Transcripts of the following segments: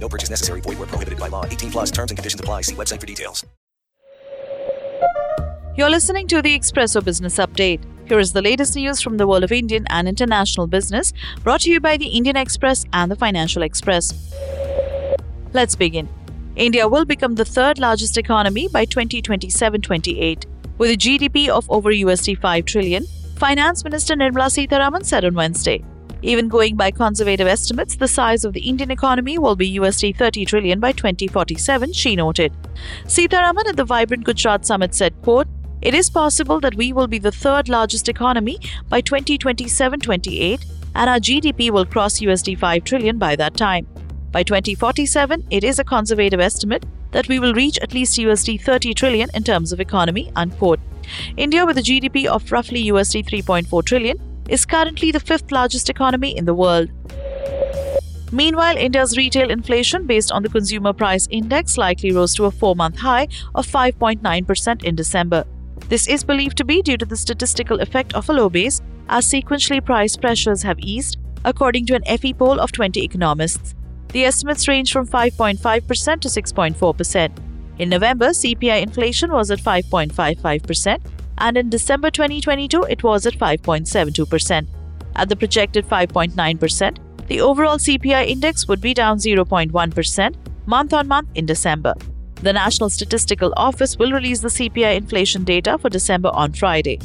No purchase necessary. Void where prohibited by law. 18 plus terms and conditions apply. See website for details. You're listening to the Expresso Business Update. Here is the latest news from the world of Indian and international business, brought to you by the Indian Express and the Financial Express. Let's begin. India will become the third largest economy by 2027-28 with a GDP of over USD 5 trillion, Finance Minister Nirmala Sitharaman said on Wednesday. Even going by conservative estimates, the size of the Indian economy will be USD 30 trillion by 2047, she noted. Sitharaman at the Vibrant Gujarat Summit said, quote, it is possible that we will be the third largest economy by 2027-28 and our GDP will cross USD 5 trillion by that time. By 2047, it is a conservative estimate that we will reach at least USD 30 trillion in terms of economy, unquote. India with a GDP of roughly USD 3.4 trillion is currently the fifth largest economy in the world. Meanwhile, India's retail inflation based on the consumer price index likely rose to a 4-month high of 5.9% in December. This is believed to be due to the statistical effect of a low base as sequentially price pressures have eased, according to an FE poll of 20 economists. The estimates range from 5.5% to 6.4%. In November, CPI inflation was at 5.55%, and in December 2022, it was at 5.72%. At the projected 5.9%, the overall CPI index would be down 0.1% month on month in December. The National Statistical Office will release the CPI inflation data for December on Friday.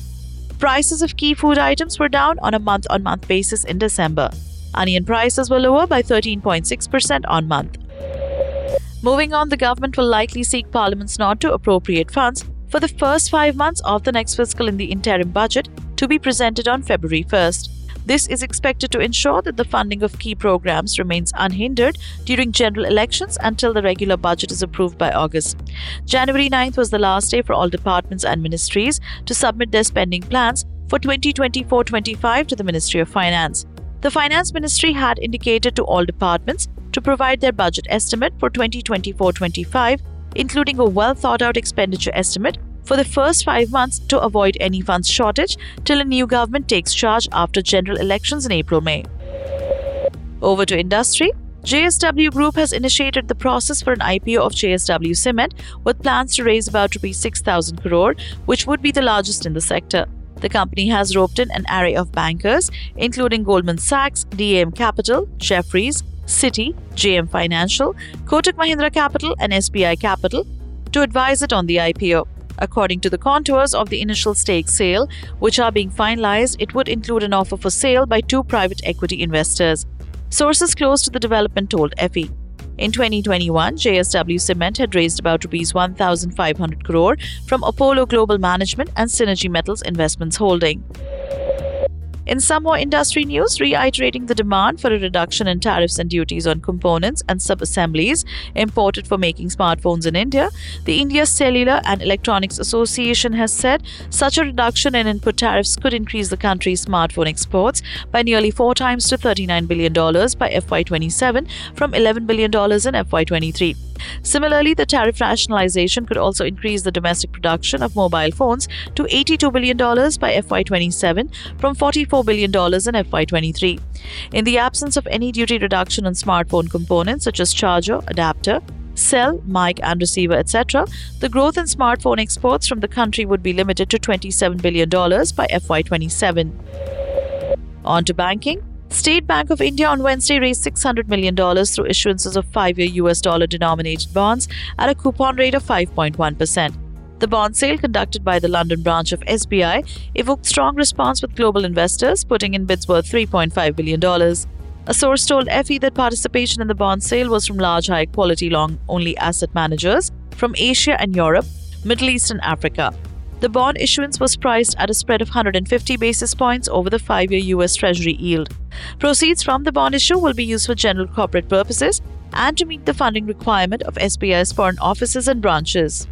Prices of key food items were down on a month on month basis in December. Onion prices were lower by 13.6% on month. Moving on, the government will likely seek Parliament's nod to appropriate funds for the first five months of the next fiscal in the interim budget to be presented on February 1st. This is expected to ensure that the funding of key programs remains unhindered during general elections until the regular budget is approved by August. January 9th was the last day for all departments and ministries to submit their spending plans for 2024 25 to the Ministry of Finance. The Finance Ministry had indicated to all departments to provide their budget estimate for 2024 25, including a well thought out expenditure estimate for the first five months to avoid any funds shortage till a new government takes charge after general elections in April May. Over to industry. JSW Group has initiated the process for an IPO of JSW Cement with plans to raise about rupees 6,000 crore, which would be the largest in the sector. The company has roped in an array of bankers, including Goldman Sachs, DAM Capital, Jefferies, Citi, JM Financial, Kotak Mahindra Capital, and SBI Capital, to advise it on the IPO. According to the contours of the initial stake sale, which are being finalized, it would include an offer for sale by two private equity investors. Sources close to the development told FE. In 2021, JSW Cement had raised about rupees 1,500 crore from Apollo Global Management and Synergy Metals Investments Holding. In some more industry news, reiterating the demand for a reduction in tariffs and duties on components and sub-assemblies imported for making smartphones in India, the India Cellular and Electronics Association has said such a reduction in input tariffs could increase the country's smartphone exports by nearly four times to $39 billion by FY27 from $11 billion in FY23. Similarly, the tariff rationalization could also increase the domestic production of mobile phones to $82 billion by FY27 from $44 billion in FY23. In the absence of any duty reduction on smartphone components such as charger, adapter, cell, mic, and receiver, etc., the growth in smartphone exports from the country would be limited to $27 billion by FY27. On to banking. State Bank of India on Wednesday raised $600 million through issuances of five year US dollar denominated bonds at a coupon rate of 5.1%. The bond sale conducted by the London branch of SBI evoked strong response with global investors putting in bids worth $3.5 billion. A source told FE that participation in the bond sale was from large high quality long only asset managers from Asia and Europe, Middle East and Africa. The bond issuance was priced at a spread of 150 basis points over the five year US Treasury yield. Proceeds from the bond issue will be used for general corporate purposes and to meet the funding requirement of SBI's foreign offices and branches.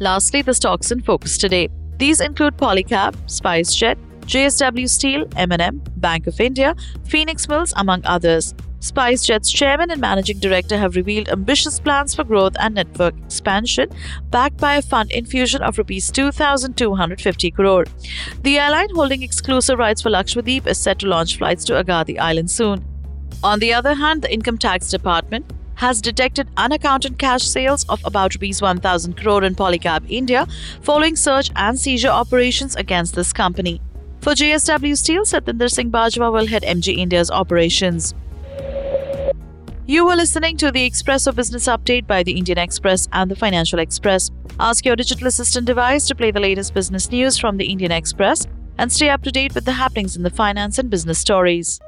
Lastly, the stocks in focus today. These include Polycab, SpiceJet, JSW Steel, M&M, Bank of India, Phoenix Mills, among others. SpiceJet's chairman and managing director have revealed ambitious plans for growth and network expansion, backed by a fund infusion of rupees 2,250 crore. The airline, holding exclusive rights for Lakshadweep, is set to launch flights to Agatti Island soon. On the other hand, the Income Tax Department has detected unaccounted cash sales of about rupees 1000 crore in Polycab India following search and seizure operations against this company. For JSW Steel, Satinder Singh Bajwa will head MG India's operations. You were listening to the Expresso Business Update by the Indian Express and the Financial Express. Ask your digital assistant device to play the latest business news from the Indian Express and stay up to date with the happenings in the finance and business stories.